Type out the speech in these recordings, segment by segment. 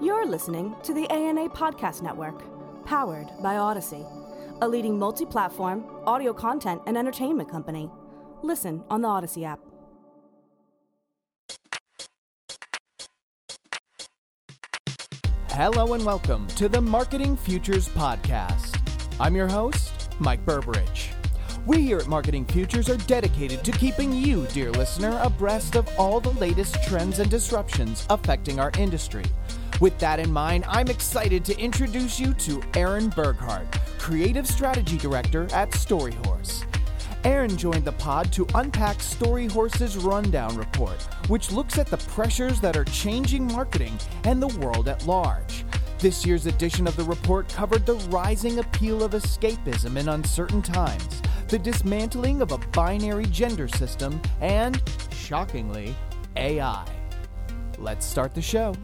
You're listening to the ANA Podcast Network, powered by Odyssey, a leading multi platform audio content and entertainment company. Listen on the Odyssey app. Hello and welcome to the Marketing Futures Podcast. I'm your host, Mike Berberich. We here at Marketing Futures are dedicated to keeping you, dear listener, abreast of all the latest trends and disruptions affecting our industry. With that in mind, I'm excited to introduce you to Aaron Burghard, Creative Strategy Director at Storyhorse. Aaron joined the pod to unpack Storyhorse's Rundown Report, which looks at the pressures that are changing marketing and the world at large. This year's edition of the report covered the rising appeal of escapism in uncertain times the dismantling of a binary gender system, and, shockingly, AI. Let's start the show.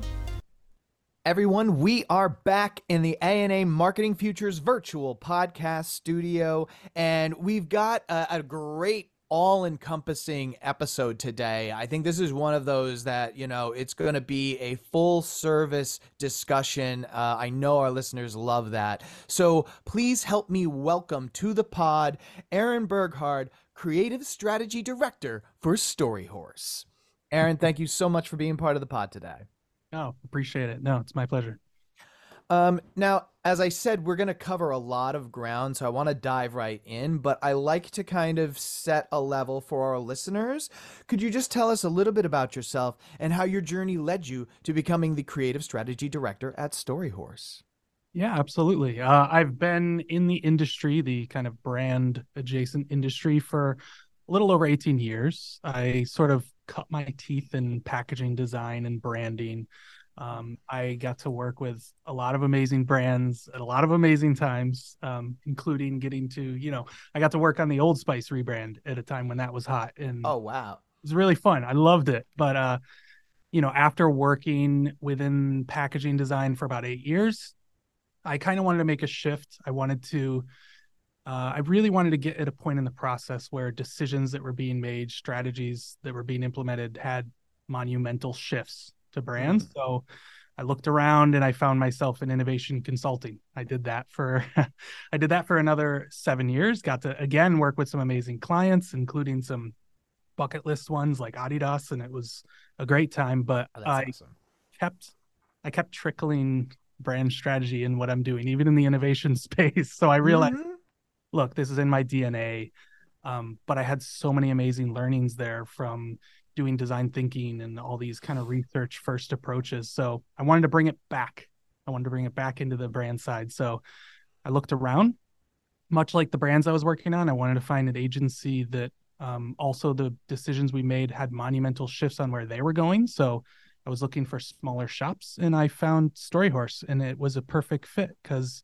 Everyone, we are back in the ANA Marketing Futures virtual podcast studio, and we've got a, a great all encompassing episode today. I think this is one of those that, you know, it's going to be a full service discussion. Uh, I know our listeners love that. So please help me welcome to the pod Aaron Burghard, Creative Strategy Director for Storyhorse. Aaron, thank you so much for being part of the pod today. Oh, appreciate it. No, it's my pleasure. Um, now, as I said, we're going to cover a lot of ground, so I want to dive right in, but I like to kind of set a level for our listeners. Could you just tell us a little bit about yourself and how your journey led you to becoming the creative strategy director at Storyhorse? Yeah, absolutely. Uh, I've been in the industry, the kind of brand adjacent industry, for a little over 18 years. I sort of cut my teeth in packaging design and branding. Um, I got to work with a lot of amazing brands at a lot of amazing times, um, including getting to, you know, I got to work on the Old Spice rebrand at a time when that was hot. And oh, wow. It was really fun. I loved it. But, uh, you know, after working within packaging design for about eight years, I kind of wanted to make a shift. I wanted to, uh, I really wanted to get at a point in the process where decisions that were being made, strategies that were being implemented had monumental shifts to brands. Mm-hmm. So I looked around and I found myself in innovation consulting. I did that for I did that for another 7 years. Got to again work with some amazing clients including some bucket list ones like Adidas and it was a great time, but oh, I awesome. kept I kept trickling brand strategy in what I'm doing even in the innovation space. So I realized mm-hmm. Look, this is in my DNA. Um, but I had so many amazing learnings there from doing design thinking and all these kind of research first approaches. So I wanted to bring it back. I wanted to bring it back into the brand side. So I looked around, much like the brands I was working on. I wanted to find an agency that um, also the decisions we made had monumental shifts on where they were going. So I was looking for smaller shops and I found Storyhorse and it was a perfect fit because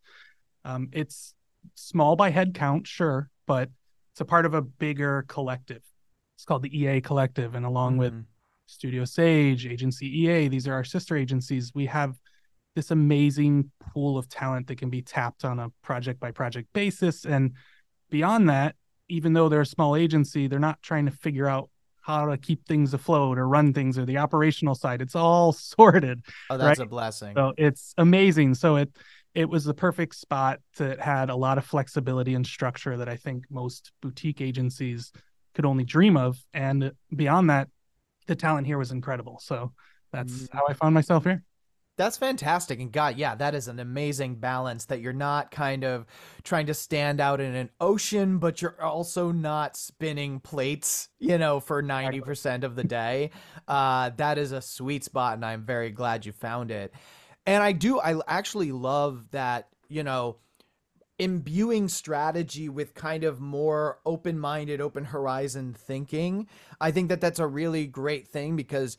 um, it's small by head count, sure, but it's a part of a bigger collective it's called the EA Collective, and along mm-hmm. with Studio Sage, Agency EA, these are our sister agencies. We have this amazing pool of talent that can be tapped on a project by project basis. And beyond that, even though they're a small agency, they're not trying to figure out how to keep things afloat or run things or the operational side. It's all sorted. Oh, that's right? a blessing. So it's amazing. So it it was the perfect spot that had a lot of flexibility and structure that I think most boutique agencies could only dream of. And beyond that, the talent here was incredible. So that's mm. how I found myself here. That's fantastic. And God, yeah, that is an amazing balance that you're not kind of trying to stand out in an ocean, but you're also not spinning plates, you know, for 90% of the day. Uh, that is a sweet spot. And I'm very glad you found it. And I do, I actually love that, you know, imbuing strategy with kind of more open-minded open horizon thinking. I think that that's a really great thing because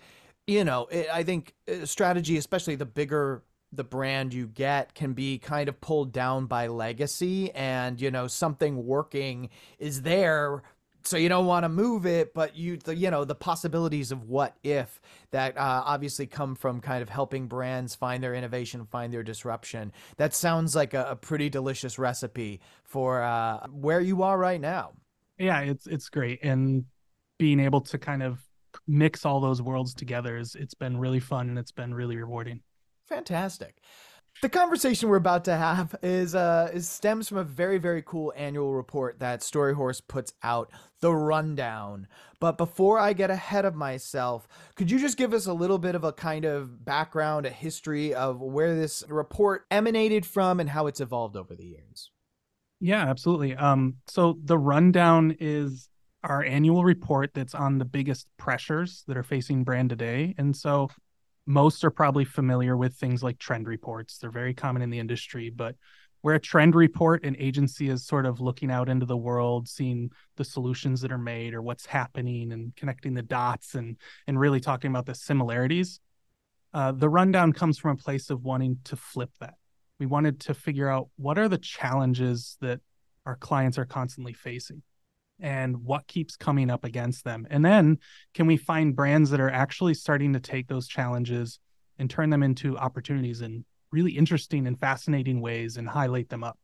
you know it, i think uh, strategy especially the bigger the brand you get can be kind of pulled down by legacy and you know something working is there so you don't want to move it but you the, you know the possibilities of what if that uh, obviously come from kind of helping brands find their innovation find their disruption. That sounds like a, a pretty delicious recipe for uh, where you are right now. Yeah it's it's great. And being able to kind of mix all those worlds together is it's been really fun and it's been really rewarding. Fantastic. The conversation we're about to have is uh is stems from a very very cool annual report that Storyhorse puts out, the rundown. But before I get ahead of myself, could you just give us a little bit of a kind of background, a history of where this report emanated from and how it's evolved over the years? Yeah, absolutely. Um so the rundown is our annual report that's on the biggest pressures that are facing brand today. And so most are probably familiar with things like trend reports. They're very common in the industry, but where a trend report, an agency is sort of looking out into the world, seeing the solutions that are made or what's happening and connecting the dots and and really talking about the similarities. Uh, the rundown comes from a place of wanting to flip that. We wanted to figure out what are the challenges that our clients are constantly facing and what keeps coming up against them. And then can we find brands that are actually starting to take those challenges and turn them into opportunities in really interesting and fascinating ways and highlight them up.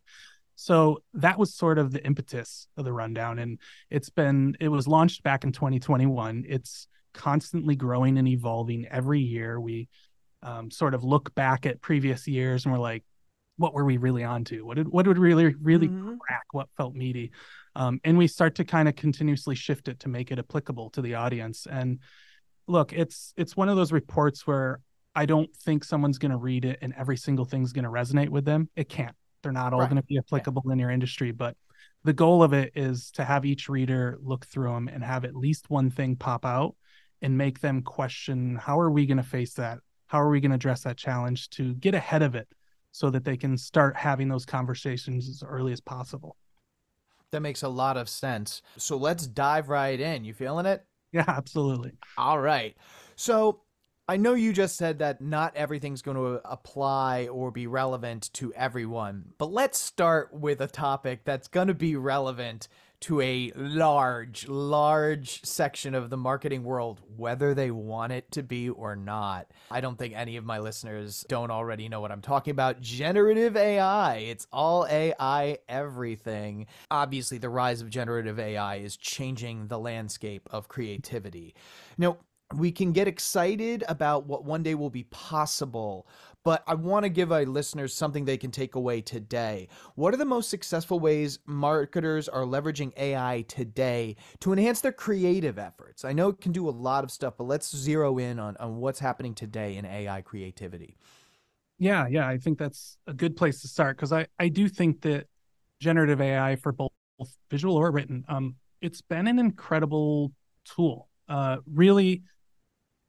So that was sort of the impetus of the rundown. And it's been, it was launched back in 2021. It's constantly growing and evolving every year. We um, sort of look back at previous years and we're like, what were we really onto? What did what would really really mm-hmm. crack? What felt meaty? Um, and we start to kind of continuously shift it to make it applicable to the audience. And look, it's it's one of those reports where I don't think someone's going to read it and every single thing's going to resonate with them. It can't. They're not all right. going to be applicable yeah. in your industry, but the goal of it is to have each reader look through them and have at least one thing pop out and make them question how are we going to face that? How are we going to address that challenge to get ahead of it so that they can start having those conversations as early as possible. That makes a lot of sense. So let's dive right in. You feeling it? Yeah, absolutely. All right. So I know you just said that not everything's going to apply or be relevant to everyone, but let's start with a topic that's going to be relevant to a large, large section of the marketing world, whether they want it to be or not. I don't think any of my listeners don't already know what I'm talking about. Generative AI. It's all AI, everything. Obviously, the rise of generative AI is changing the landscape of creativity. Now, we can get excited about what one day will be possible, but I want to give our listeners something they can take away today. What are the most successful ways marketers are leveraging AI today to enhance their creative efforts? I know it can do a lot of stuff, but let's zero in on, on what's happening today in AI creativity. Yeah, yeah, I think that's a good place to start because I, I do think that generative AI for both visual or written, um, it's been an incredible tool. Uh, really,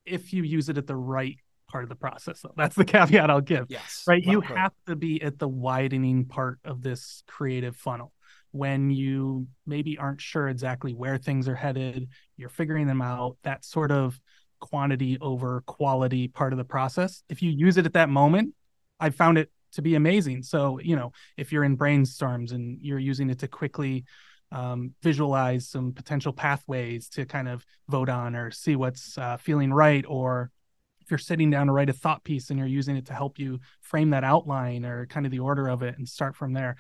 if you use it at the right part of the process. So that's the caveat I'll give. Yes. Right. You have to be at the widening part of this creative funnel when you maybe aren't sure exactly where things are headed, you're figuring them out, that sort of quantity over quality part of the process. If you use it at that moment, I found it to be amazing. So, you know, if you're in brainstorms and you're using it to quickly um, visualize some potential pathways to kind of vote on or see what's uh, feeling right or if you're sitting down to write a thought piece and you're using it to help you frame that outline or kind of the order of it and start from there.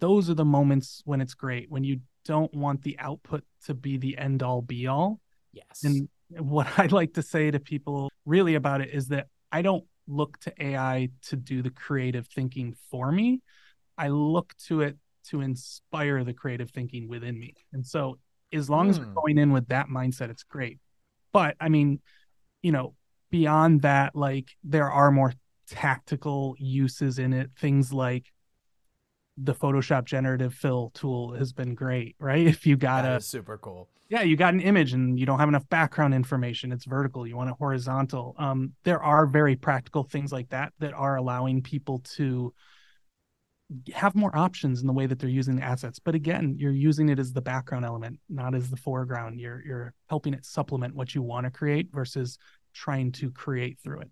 Those are the moments when it's great. When you don't want the output to be the end all be all yes. and what i like to say to people really about it is that i don't look to ai to do the creative thinking for me. I look to it to inspire the creative thinking within me and so as long mm. as we're hmm. going in with that mindset it's great but i mean you know beyond that, like there are more tactical uses in it. Things like the Photoshop generative fill tool has been great, right? If you got that a super cool. Yeah, you got an image and you don't have enough background information. It's vertical. You want it horizontal. Um, there are very practical things like that that are allowing people to have more options in the way that they're using the assets. But again, you're using it as the background element, not as the foreground. You're you're helping it supplement what you want to create versus trying to create through it.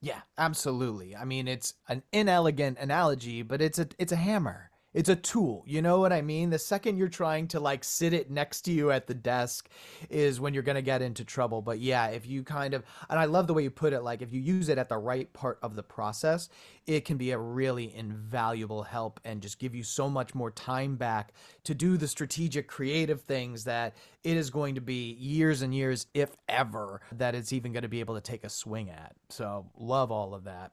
Yeah, absolutely. I mean, it's an inelegant analogy, but it's a it's a hammer. It's a tool. You know what I mean? The second you're trying to like sit it next to you at the desk is when you're going to get into trouble. But yeah, if you kind of, and I love the way you put it, like if you use it at the right part of the process, it can be a really invaluable help and just give you so much more time back to do the strategic, creative things that it is going to be years and years, if ever, that it's even going to be able to take a swing at. So love all of that.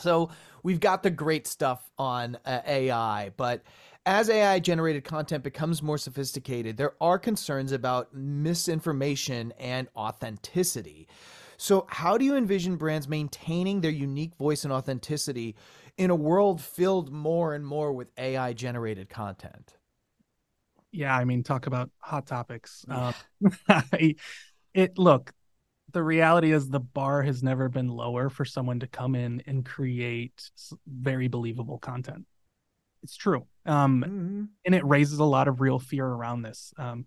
So we've got the great stuff on uh, AI, but as AI generated content becomes more sophisticated, there are concerns about misinformation and authenticity. So, how do you envision brands maintaining their unique voice and authenticity in a world filled more and more with AI generated content? Yeah, I mean, talk about hot topics. Um, it look, the reality is the bar has never been lower for someone to come in and create very believable content. It's true. Um, mm-hmm. And it raises a lot of real fear around this, um,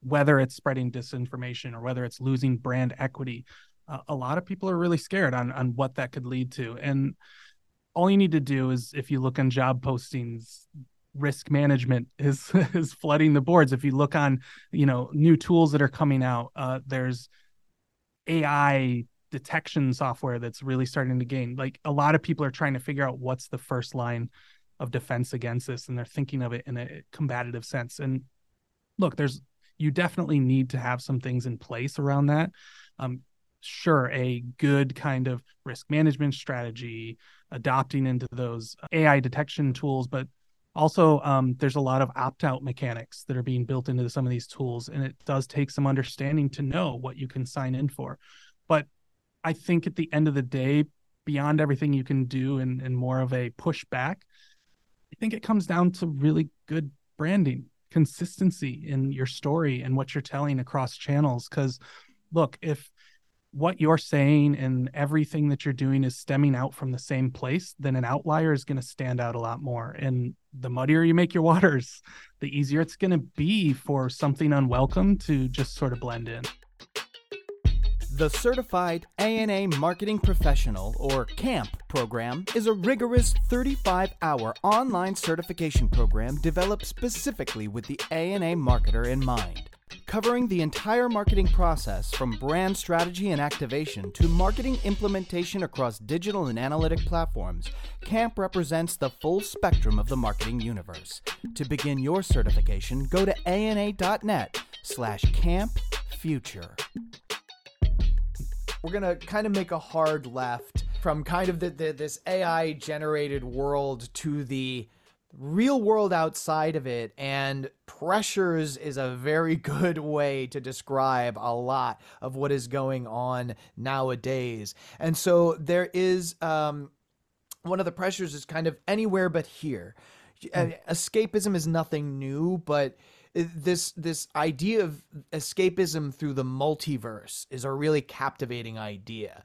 whether it's spreading disinformation or whether it's losing brand equity. Uh, a lot of people are really scared on, on what that could lead to. And all you need to do is if you look on job postings, risk management is is flooding the boards. If you look on, you know, new tools that are coming out, uh, there's AI detection software that's really starting to gain. Like a lot of people are trying to figure out what's the first line of defense against this, and they're thinking of it in a combative sense. And look, there's you definitely need to have some things in place around that. Um, sure, a good kind of risk management strategy, adopting into those AI detection tools, but also um, there's a lot of opt-out mechanics that are being built into some of these tools and it does take some understanding to know what you can sign in for. But i think at the end of the day beyond everything you can do and, and more of a pushback i think it comes down to really good branding consistency in your story and what you're telling across channels. Because look if what you're saying and everything that you're doing is stemming out from the same place, then an outlier is going to stand out a lot more. And the muddier you make your waters, the easier it's going to be for something unwelcome to just sort of blend in. The Certified ANA Marketing Professional, or CAMP program, is a rigorous 35 hour online certification program developed specifically with the ANA marketer in mind covering the entire marketing process from brand strategy and activation to marketing implementation across digital and analytic platforms. CAMP represents the full spectrum of the marketing universe. To begin your certification, go to ana.net slash campfuture. We're going to kind of make a hard left from kind of the, the this AI generated world to the real world outside of it and pressures is a very good way to describe a lot of what is going on nowadays. And so there is um, one of the pressures is kind of anywhere but here. Mm. escapism is nothing new but this this idea of escapism through the multiverse is a really captivating idea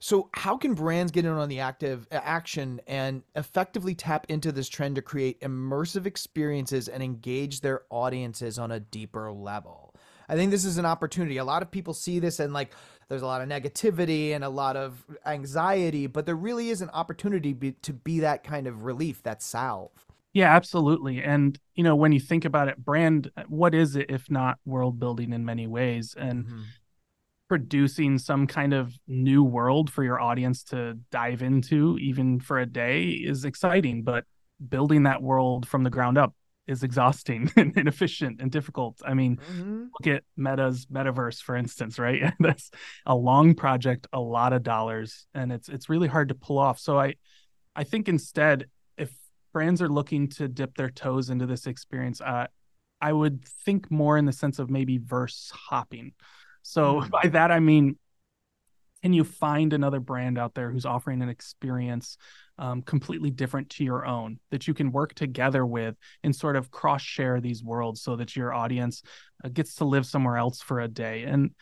so, how can brands get in on the active action and effectively tap into this trend to create immersive experiences and engage their audiences on a deeper level? I think this is an opportunity. A lot of people see this and like there's a lot of negativity and a lot of anxiety, but there really is an opportunity be, to be that kind of relief, that salve. Yeah, absolutely. And you know, when you think about it, brand, what is it if not world building in many ways? And mm-hmm producing some kind of new world for your audience to dive into even for a day is exciting but building that world from the ground up is exhausting and inefficient and difficult. I mean mm-hmm. look at meta's metaverse for instance right? That's a long project a lot of dollars and it's it's really hard to pull off. So i i think instead if brands are looking to dip their toes into this experience uh, i would think more in the sense of maybe verse hopping so mm. by that I mean, can you find another brand out there who's offering an experience um, completely different to your own that you can work together with and sort of cross share these worlds so that your audience uh, gets to live somewhere else for a day? And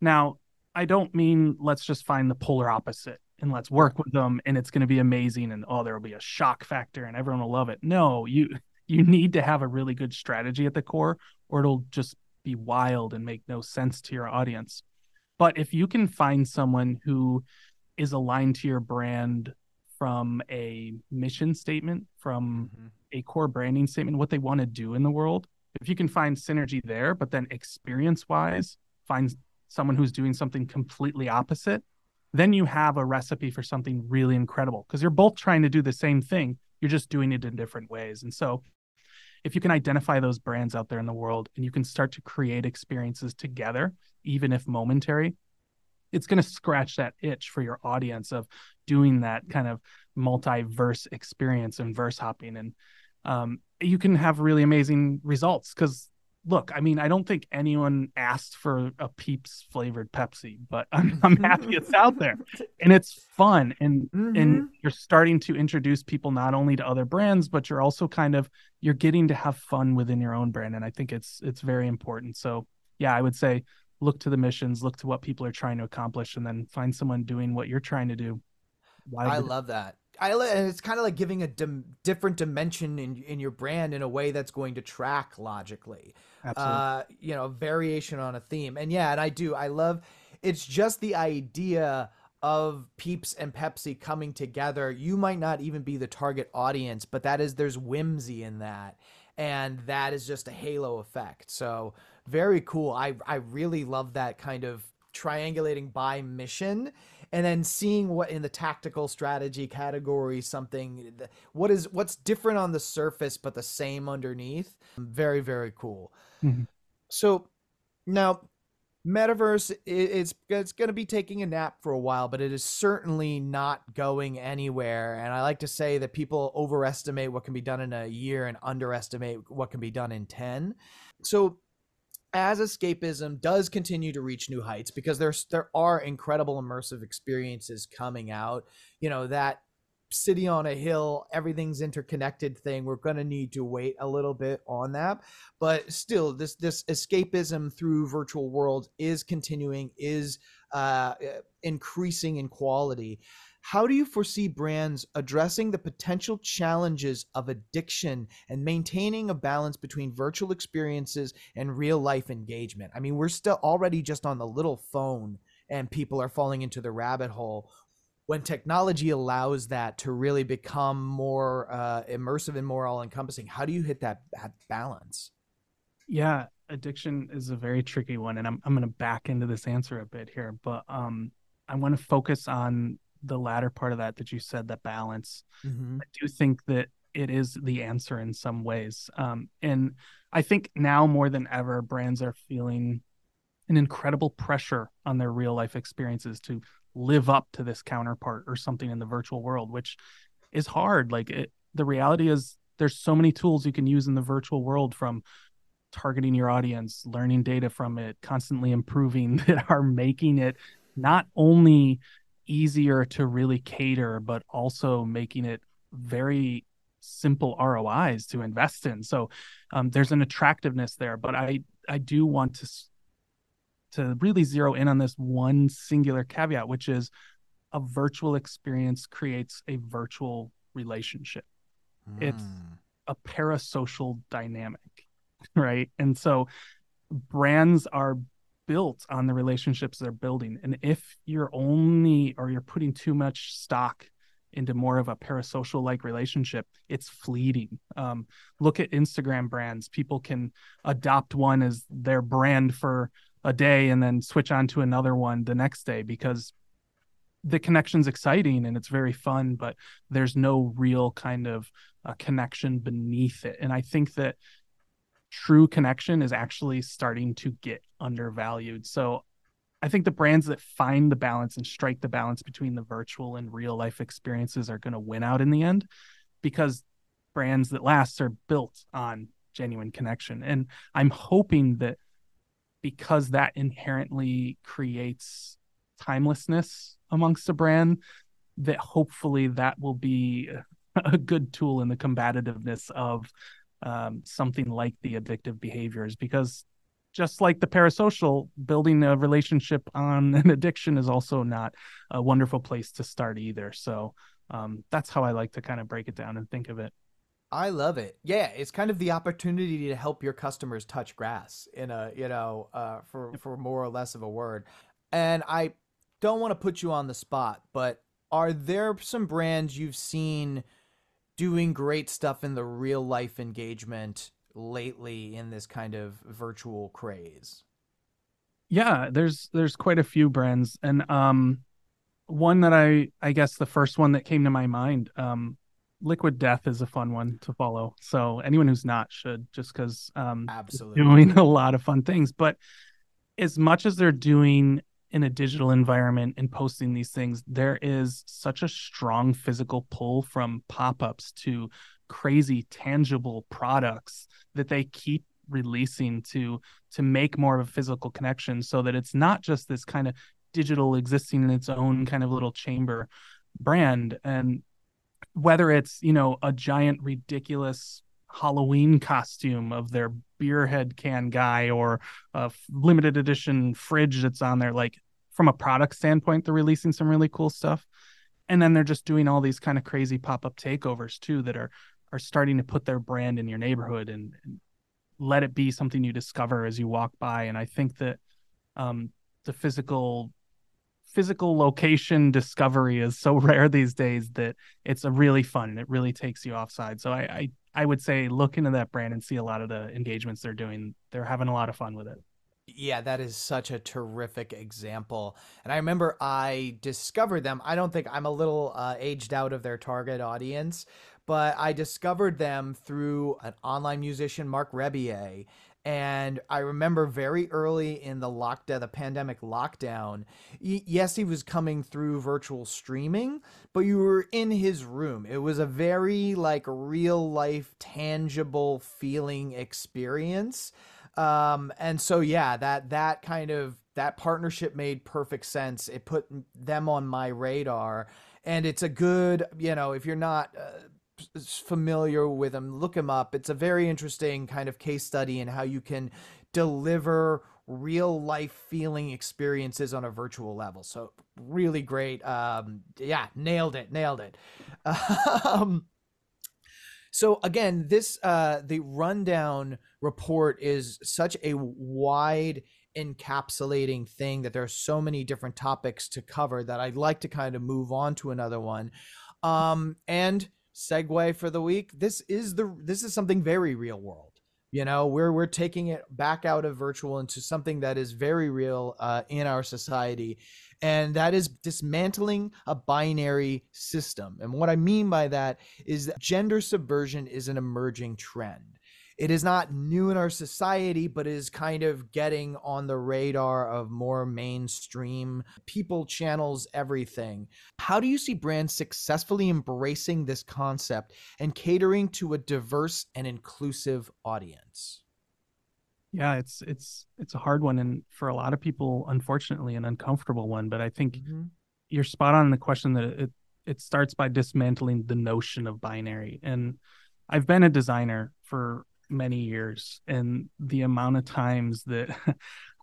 now I don't mean let's just find the polar opposite and let's work with them and it's going to be amazing and oh there'll be a shock factor and everyone will love it. No, you you need to have a really good strategy at the core or it'll just be wild and make no sense to your audience. But if you can find someone who is aligned to your brand from a mission statement, from mm-hmm. a core branding statement, what they want to do in the world, if you can find synergy there, but then experience wise, find someone who's doing something completely opposite, then you have a recipe for something really incredible because you're both trying to do the same thing. You're just doing it in different ways. And so, if you can identify those brands out there in the world and you can start to create experiences together, even if momentary, it's going to scratch that itch for your audience of doing that kind of multiverse experience and verse hopping. And um, you can have really amazing results because look i mean i don't think anyone asked for a peeps flavored pepsi but i'm, I'm happy it's out there. And it's fun and mm-hmm. and you're starting to introduce people not only to other brands but you're also kind of you're getting to have fun within your own brand and i think it's it's very important. So yeah i would say look to the missions look to what people are trying to accomplish and then find someone doing what you're trying to do. Why i love that I and it's kind of like giving a dim, different dimension in in your brand in a way that's going to track logically. Absolutely. Uh, you know, variation on a theme. And yeah, and I do. I love it's just the idea of Peeps and Pepsi coming together. You might not even be the target audience, but that is there's whimsy in that. And that is just a halo effect. So very cool. I I really love that kind of triangulating by mission and then seeing what in the tactical strategy category something what is what's different on the surface but the same underneath very very cool. Mm-hmm. so now metaverse it's it's going to be taking a nap for a while but it is certainly not going anywhere. And i like to say that people overestimate what can be done in a year and underestimate what can be done in 10 so as escapism does continue to reach new heights because there's there are incredible immersive experiences coming out you know that city on a hill everything's interconnected thing we're going to need to wait a little bit on that. But still this this escapism through virtual worlds is continuing is uh increasing in quality how do you foresee brands addressing the potential challenges of addiction and maintaining a balance between virtual experiences and real life engagement? I mean, we're still already just on the little phone and people are falling into the rabbit hole. When technology allows that to really become more uh, immersive and more all encompassing, how do you hit that, that balance? Yeah, addiction is a very tricky one. And I'm, I'm going to back into this answer a bit here, but um, I want to focus on the latter part of that that you said, that balance. Mm-hmm. I do think that it is the answer in some ways. Um, and I think now more than ever, brands are feeling an incredible pressure on their real life experiences to live up to this counterpart or something in the virtual world, which is hard. Like it, the reality is, there's so many tools you can use in the virtual world from targeting your audience, learning data from it, constantly improving that are making it not only easier to really cater, but also making it very simple ROIs to invest in. So um, there's an attractiveness there, but I I do want to to really zero in on this one singular caveat, which is a virtual experience creates a virtual relationship. Mm. It's hmm. a parasocial dynamic, right? And so brands are built on the relationships they're building. And if you're only or you're putting too much stock into more of a parasocial like relationship, it's fleeting. Um, look at Instagram brands. People can adopt one as their brand for a day and then switch on to another one the next day because the connection's exciting and it's very fun, but there's no real kind of uh, connection beneath it. And I think that true connection is actually starting to get undervalued. So I think the brands that find the balance and strike the balance between the virtual and real life experiences are going to win out in the end because brands that last are built on genuine connection. And I'm hoping that because that inherently creates timelessness amongst a brand, that hopefully that will be a good tool in the combativeness of um, something like the addictive behaviors because just like the parasocial, building a relationship on an addiction is also not a wonderful place to start either. So um, that's how I like to kind of break it down and think of it. I love it. Yeah, it's kind of the opportunity to help your customers touch grass in a, you know, uh, for for more or less of a word. And I don't want to put you on the spot, but are there some brands you've seen doing great stuff in the real life engagement lately in this kind of virtual craze. Yeah, there's there's quite a few brands and um one that I I guess the first one that came to my mind um Liquid Death is a fun one to follow. So anyone who's not should just because um absolutely doing a lot of fun things. But as much as they're doing in a digital environment and posting these things, there is such a strong physical pull from pop-ups to crazy tangible products that they keep releasing to to make more of a physical connection so that it's not just this kind of digital existing in its own kind of little chamber brand. And whether it's you know a giant ridiculous Halloween costume of their beer head can guy or a limited edition fridge that's on there. Like from a product standpoint, they're releasing some really cool stuff. And then they're just doing all these kind of crazy pop-up takeovers too that are are starting to put their brand in your neighborhood and, and let it be something you discover as you walk by. And I think that um, the physical physical location discovery is so rare these days that it's a really fun and it really takes you offside. So I, I I would say look into that brand and see a lot of the engagements they're doing. They're having a lot of fun with it. Yeah, that is such a terrific example. And I remember I discovered them. I don't think I'm a little uh, aged out of their target audience, but I discovered them through an online musician, Mark Rebillet. And I remember very early in the lockdown, the pandemic lockdown, y- yes, he was coming through virtual streaming, but you were in his room. It was a very like real life, tangible feeling experience. Um, and so yeah, that that kind of that partnership made perfect sense. It put them on my radar, and it's a good, you know, if you're not. Uh, familiar with him, look him up. It's a very interesting kind of case study in how you can deliver real life feeling experiences on a virtual level. So really great. Um, yeah, nailed it, nailed it. Um, so again, this uh, the rundown report is such a wide encapsulating thing that there are so many different topics to cover that I'd like to kind of move on to another one. Um, and segue for the week. This is the this is something very real world. You know, we're we're taking it back out of virtual into something that is very real uh, in our society, and that is dismantling a binary system. And what I mean by that is that gender subversion is an emerging trend it is not new in our society, but is kind of getting on the radar of more mainstream people channels, everything. How do you see brands successfully embracing this concept and catering to a diverse and inclusive audience? Yeah, it's it's it's a hard one and for a lot of people unfortunately an uncomfortable one, but I think mm-hmm. you're spot on in the question that it it starts by dismantling the notion of binary and I've been a designer for many years and the amount of times that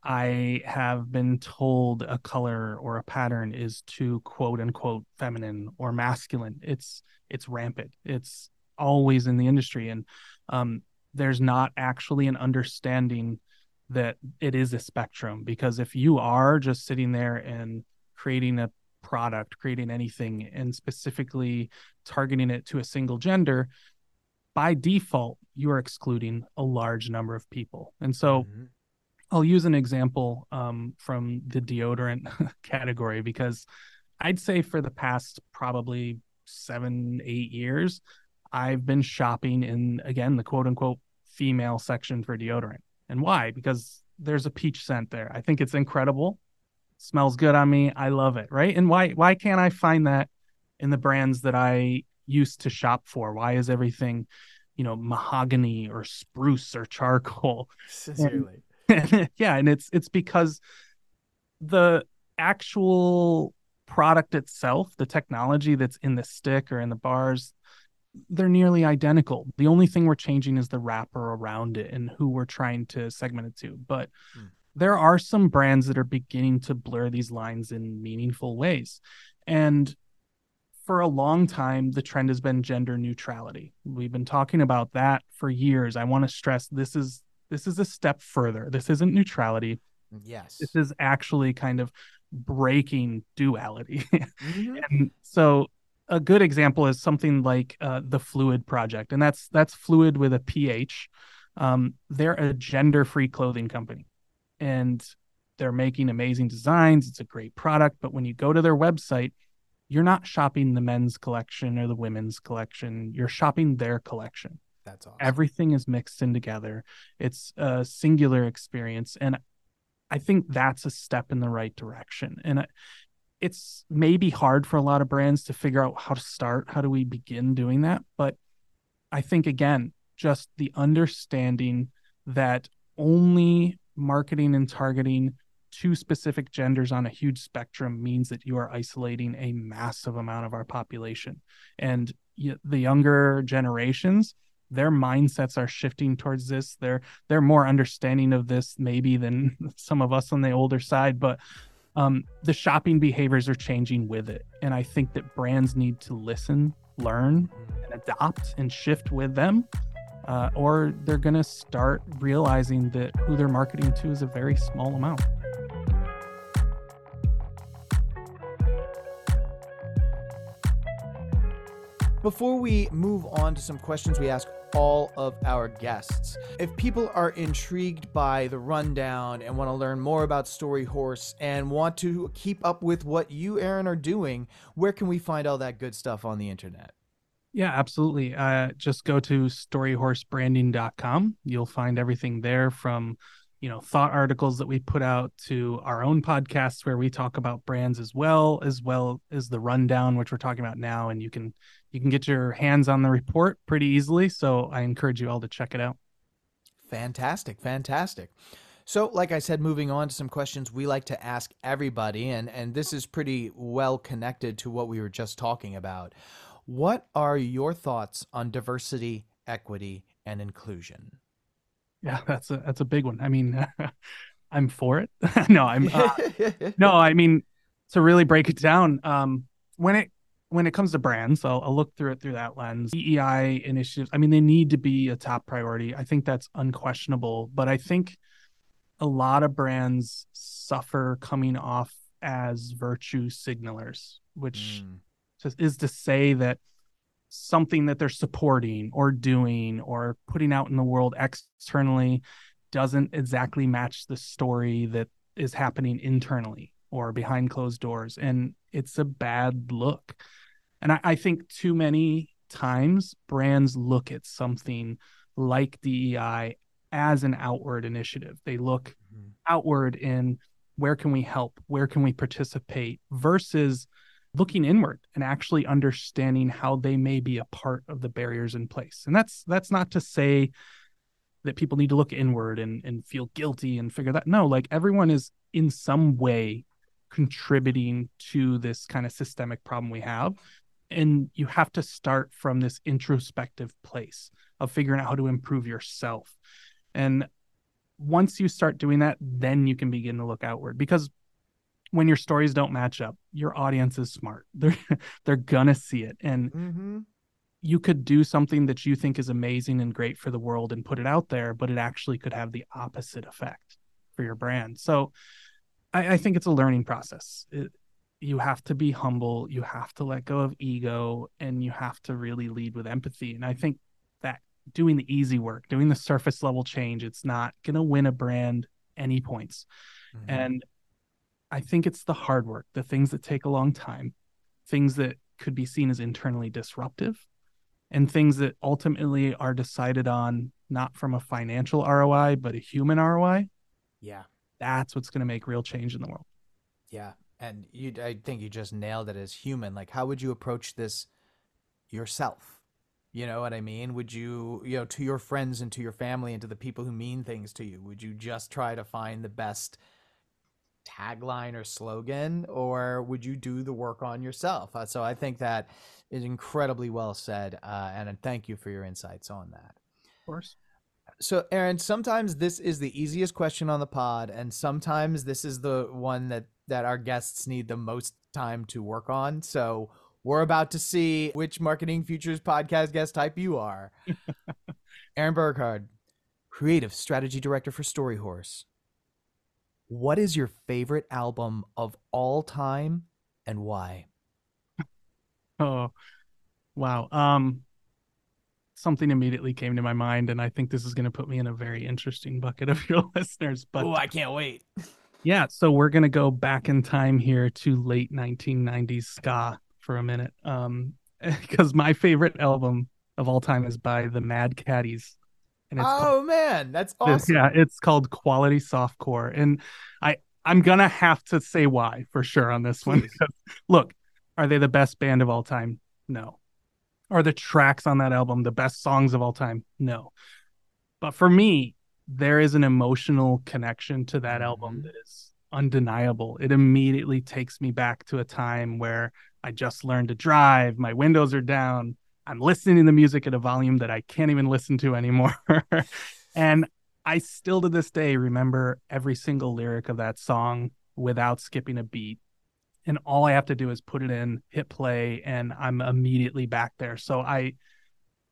I have been told a color or a pattern is too quote unquote feminine or masculine. It's it's rampant. It's always in the industry, and um, there's not actually an understanding that it is a spectrum. Because if you are just sitting there and creating a product, creating anything, and specifically targeting it to a single gender, by default, you are excluding a large number of people. And so mm-hmm. I'll use an example um, from the deodorant category because I'd say for the past probably seven, eight years, I've been shopping in, again, the quote unquote female section for deodorant. And why? Because there's a peach scent there. I think it's incredible. smells good on me. I love it. Right. And why why can't I find that in the brands that I used to shop for? Why is everything, you know, mahogany or spruce or charcoal? Sincerely. And, yeah, and it's it's because the actual product itself, the technology that's in the stick or in the bars, they're nearly identical. The only thing we're changing is the wrapper around it and who we're trying to segment it to. But mm. there are some brands that are beginning to blur these lines in meaningful ways. And for a long time the trend has been gender neutrality. We've been talking about that for years. I want to stress this is this is a step further. This isn't neutrality. Yes. This is actually kind of breaking duality. Mm-hmm. and so a good example is something like uh, the Phluid Project, and that's that's Fluid with a PH. Um, they're a gender-free clothing company, and they're making amazing designs. It's a great product, but when you go to their website, you're not shopping the men's collection or the women's collection. You're shopping their collection. That's awesome. Everything is mixed in together. It's a singular experience, and I think that's a step in the right direction. And it's maybe hard for a lot of brands to figure out how to start. How do we begin doing that? But I think, again, just the understanding that only marketing and targeting two specific genders on a huge spectrum means that you are isolating a massive amount of our population. And the younger generations, their mindsets are shifting towards this. They're they're more understanding of this maybe than some of us on the older side, but um, the shopping behaviors are changing with it. And I think that brands need to listen, learn, and adopt and shift with them. Uh, or they're going to start realizing that who they're marketing to is a very small amount. Before we move on to some questions we ask all of our guests. If people are intrigued by the rundown and want to learn more about Storyhorse and want to keep up with what you, Aaron, are doing, where can we find all that good stuff on the internet? Yeah, absolutely. Uh, just go to storyhorsebranding.com. You'll find everything there from you know thought articles that we put out to our own podcasts where we talk about brands as well as well as the rundown which we're talking about now and you can you can get your hands on the report pretty easily so i encourage you all to check it out fantastic fantastic so like i said moving on to some questions we like to ask everybody and and this is pretty well connected to what we were just talking about what are your thoughts on diversity equity and inclusion yeah, that's a that's a big one. I mean, I'm for it. no, I'm uh, no. I mean, to really break it down, um, when it when it comes to brands, I'll, I'll look through it through that lens. DEI initiatives. I mean, they need to be a top priority. I think that's unquestionable. But I think a lot of brands suffer coming off as virtue signalers, which mm. is to say that something that they're supporting or doing or putting out in the world externally doesn't exactly match the story that is happening internally or behind closed doors. And it's a bad look. And I, I think too many times brands look at something like DEI as an outward initiative. They look mm-hmm. outward in where can we help? Where can we participate versus looking inward and actually understanding how they may be a part of the barriers in place. And that's that's not to say that people need to look inward and and feel guilty and figure that no, like everyone is in some way contributing to this kind of systemic problem we have. And you have to start from this introspective place of figuring out how to improve yourself. And once you start doing that, then you can begin to look outward because when your stories don't match up, your audience is smart. They're they're gonna see it, and mm-hmm. you could do something that you think is amazing and great for the world and put it out there, but it actually could have the opposite effect for your brand. So, I, I think it's a learning process. It, you have to be humble. You have to let go of ego, and you have to really lead with empathy. And I think that doing the easy work, doing the surface level change, it's not gonna win a brand any points. Mm-hmm. And I think it's the hard work, the things that take a long time, things that could be seen as internally disruptive, and things that ultimately are decided on not from a financial ROI, but a human ROI. Yeah. That's what's going to make real change in the world. Yeah. And you, I think you just nailed it as human. Like, how would you approach this yourself? You know what I mean? Would you, you know, to your friends and to your family and to the people who mean things to you, would you just try to find the best tagline or slogan, or would you do the work on yourself? Uh, so I think that is incredibly well said, uh, and thank you for your insights on that. Of course. So, Aaron, sometimes this is the easiest question on the pod, and sometimes this is the one that that our guests need the most time to work on. So, we're about to see which Marketing Futures podcast guest type you are. Aaron Burghard, creative strategy director for Storyhorse what is your favorite album of all time and why? Oh, wow. Um, something immediately came to my mind, and I think this is going to put me in a very interesting bucket of your listeners. But oh, I can't wait. Yeah, so we're going to go back in time here to late 1990s ska for a minute. Um, because my favorite album of all time is by the Mad Caddies. And it's oh called, man, that's awesome. Yeah, it's called Quality Softcore, and I I'm gonna have to say why for sure on this one. Because, look, are they the best band of all time? No. Are the tracks on that album the best songs of all time? No. But for me, there is an emotional connection to that album mm-hmm. that is undeniable. It immediately takes me back to a time where I just learned to drive, my windows are down, I'm listening to the music at a volume that I can't even listen to anymore. and I still to this day remember every single lyric of that song without skipping a beat. And all I have to do is put it in, hit play, and I'm immediately back there. So I,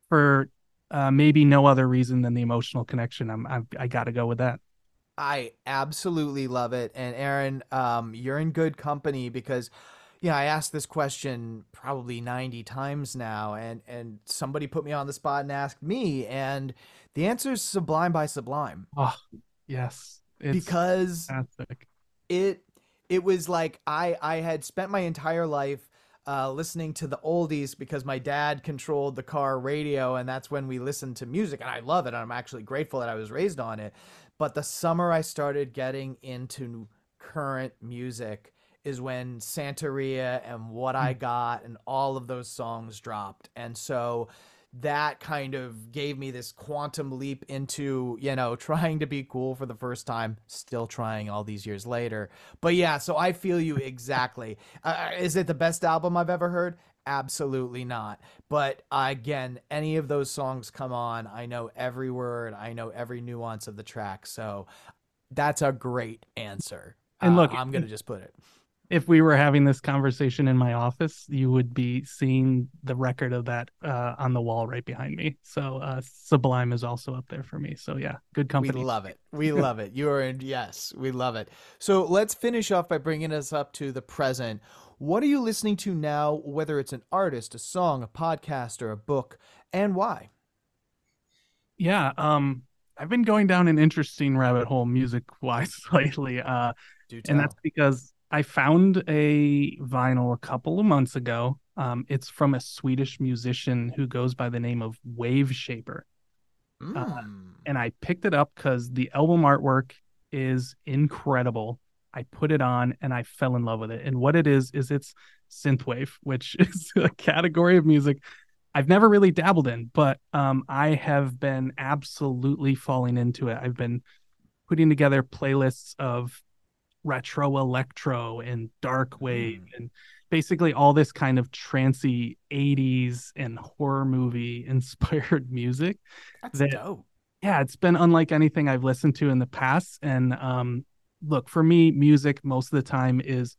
for uh, maybe no other reason than the emotional connection, I'm, I've, I got to go with that. I absolutely love it. And Aaron, um, you're in good company because yeah, I asked this question probably 90 times now, and and somebody put me on the spot and asked me, and the answer is Sublime by Sublime. Oh, yes, because fantastic. it it was like I I had spent my entire life uh, listening to the oldies because my dad controlled the car radio, and that's when we listened to music, and I love it. I'm actually grateful that I was raised on it. But the summer I started getting into current music is when Santeria and What I hmm. Got and all of those songs dropped. And so that kind of gave me this quantum leap into, you know, trying to be cool for the first time, still trying all these years later. But yeah, so I feel you exactly. Uh, is it the best album I've ever heard? Absolutely not. But uh, again, any of those songs come on, I know every word, I know every nuance of the track. So that's a great answer. And look, uh, I'm going to just put it if we were having this conversation in my office, you would be seeing the record of that uh, on the wall right behind me. So uh, Sublime is also up there for me. So yeah, good company. We love it. We love it. You are in. Yes, we love it. So let's finish off by bringing us up to the present. What are you listening to now? Whether it's an artist, a song, a podcast, or a book, and why? Yeah, um, I've been going down an interesting rabbit hole music wise lately. Uh, and that's because I found a vinyl a couple of months ago. Um, it's from a Swedish musician who goes by the name of Waveshaper. Mm. Uh, and I picked it up because the album artwork is incredible. I put it on and I fell in love with it. And what it is, is it's synthwave, which is a category of music I've never really dabbled in, but um, I have been absolutely falling into it. I've been putting together playlists of retro electro and dark wave mm. and basically all this kind of trancy 80s and horror movie inspired music. That's that, dope. Yeah, it's been unlike anything I've listened to in the past. And um, look, for me, music most of the time is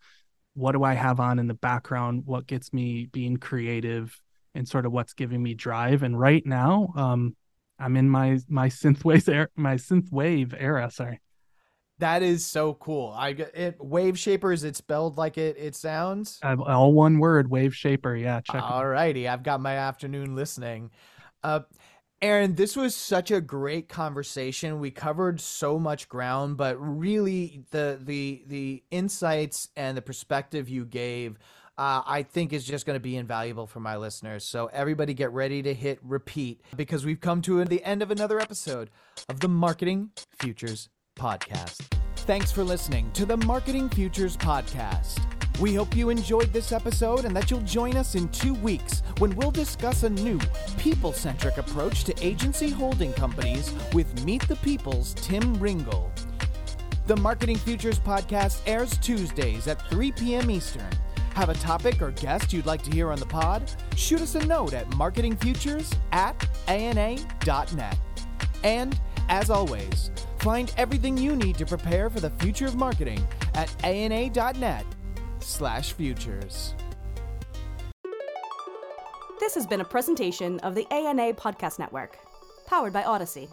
what do I have on in the background? What gets me being creative and sort of what's giving me drive. And right now, um, I'm in my my synthwave era, my synthwave era. Sorry. That is so cool. I it Waveshaper is it spelled like it it sounds? Uh, all one word, wave shaper. Yeah, check. All righty, I've got my afternoon listening. Uh, Aaron, this was such a great conversation. We covered so much ground, but really the the the insights and the perspective you gave, uh, I think is just going to be invaluable for my listeners. So everybody, get ready to hit repeat because we've come to the end of another episode of the Marketing Futures Podcast. Thanks for listening to the Marketing Futures Podcast. We hope you enjoyed this episode and that you'll join us in two weeks when we'll discuss a new people centric approach to agency holding companies with Meet the People's Tim Ringel. The Marketing Futures Podcast airs Tuesdays at 3 p.m. Eastern. Have a topic or guest you'd like to hear on the pod? Shoot us a note at marketingfutures at ana.net. And as always, find everything you need to prepare for the future of marketing at ana.net slash futures. This has been a presentation of the ANA Podcast Network, powered by Odyssey.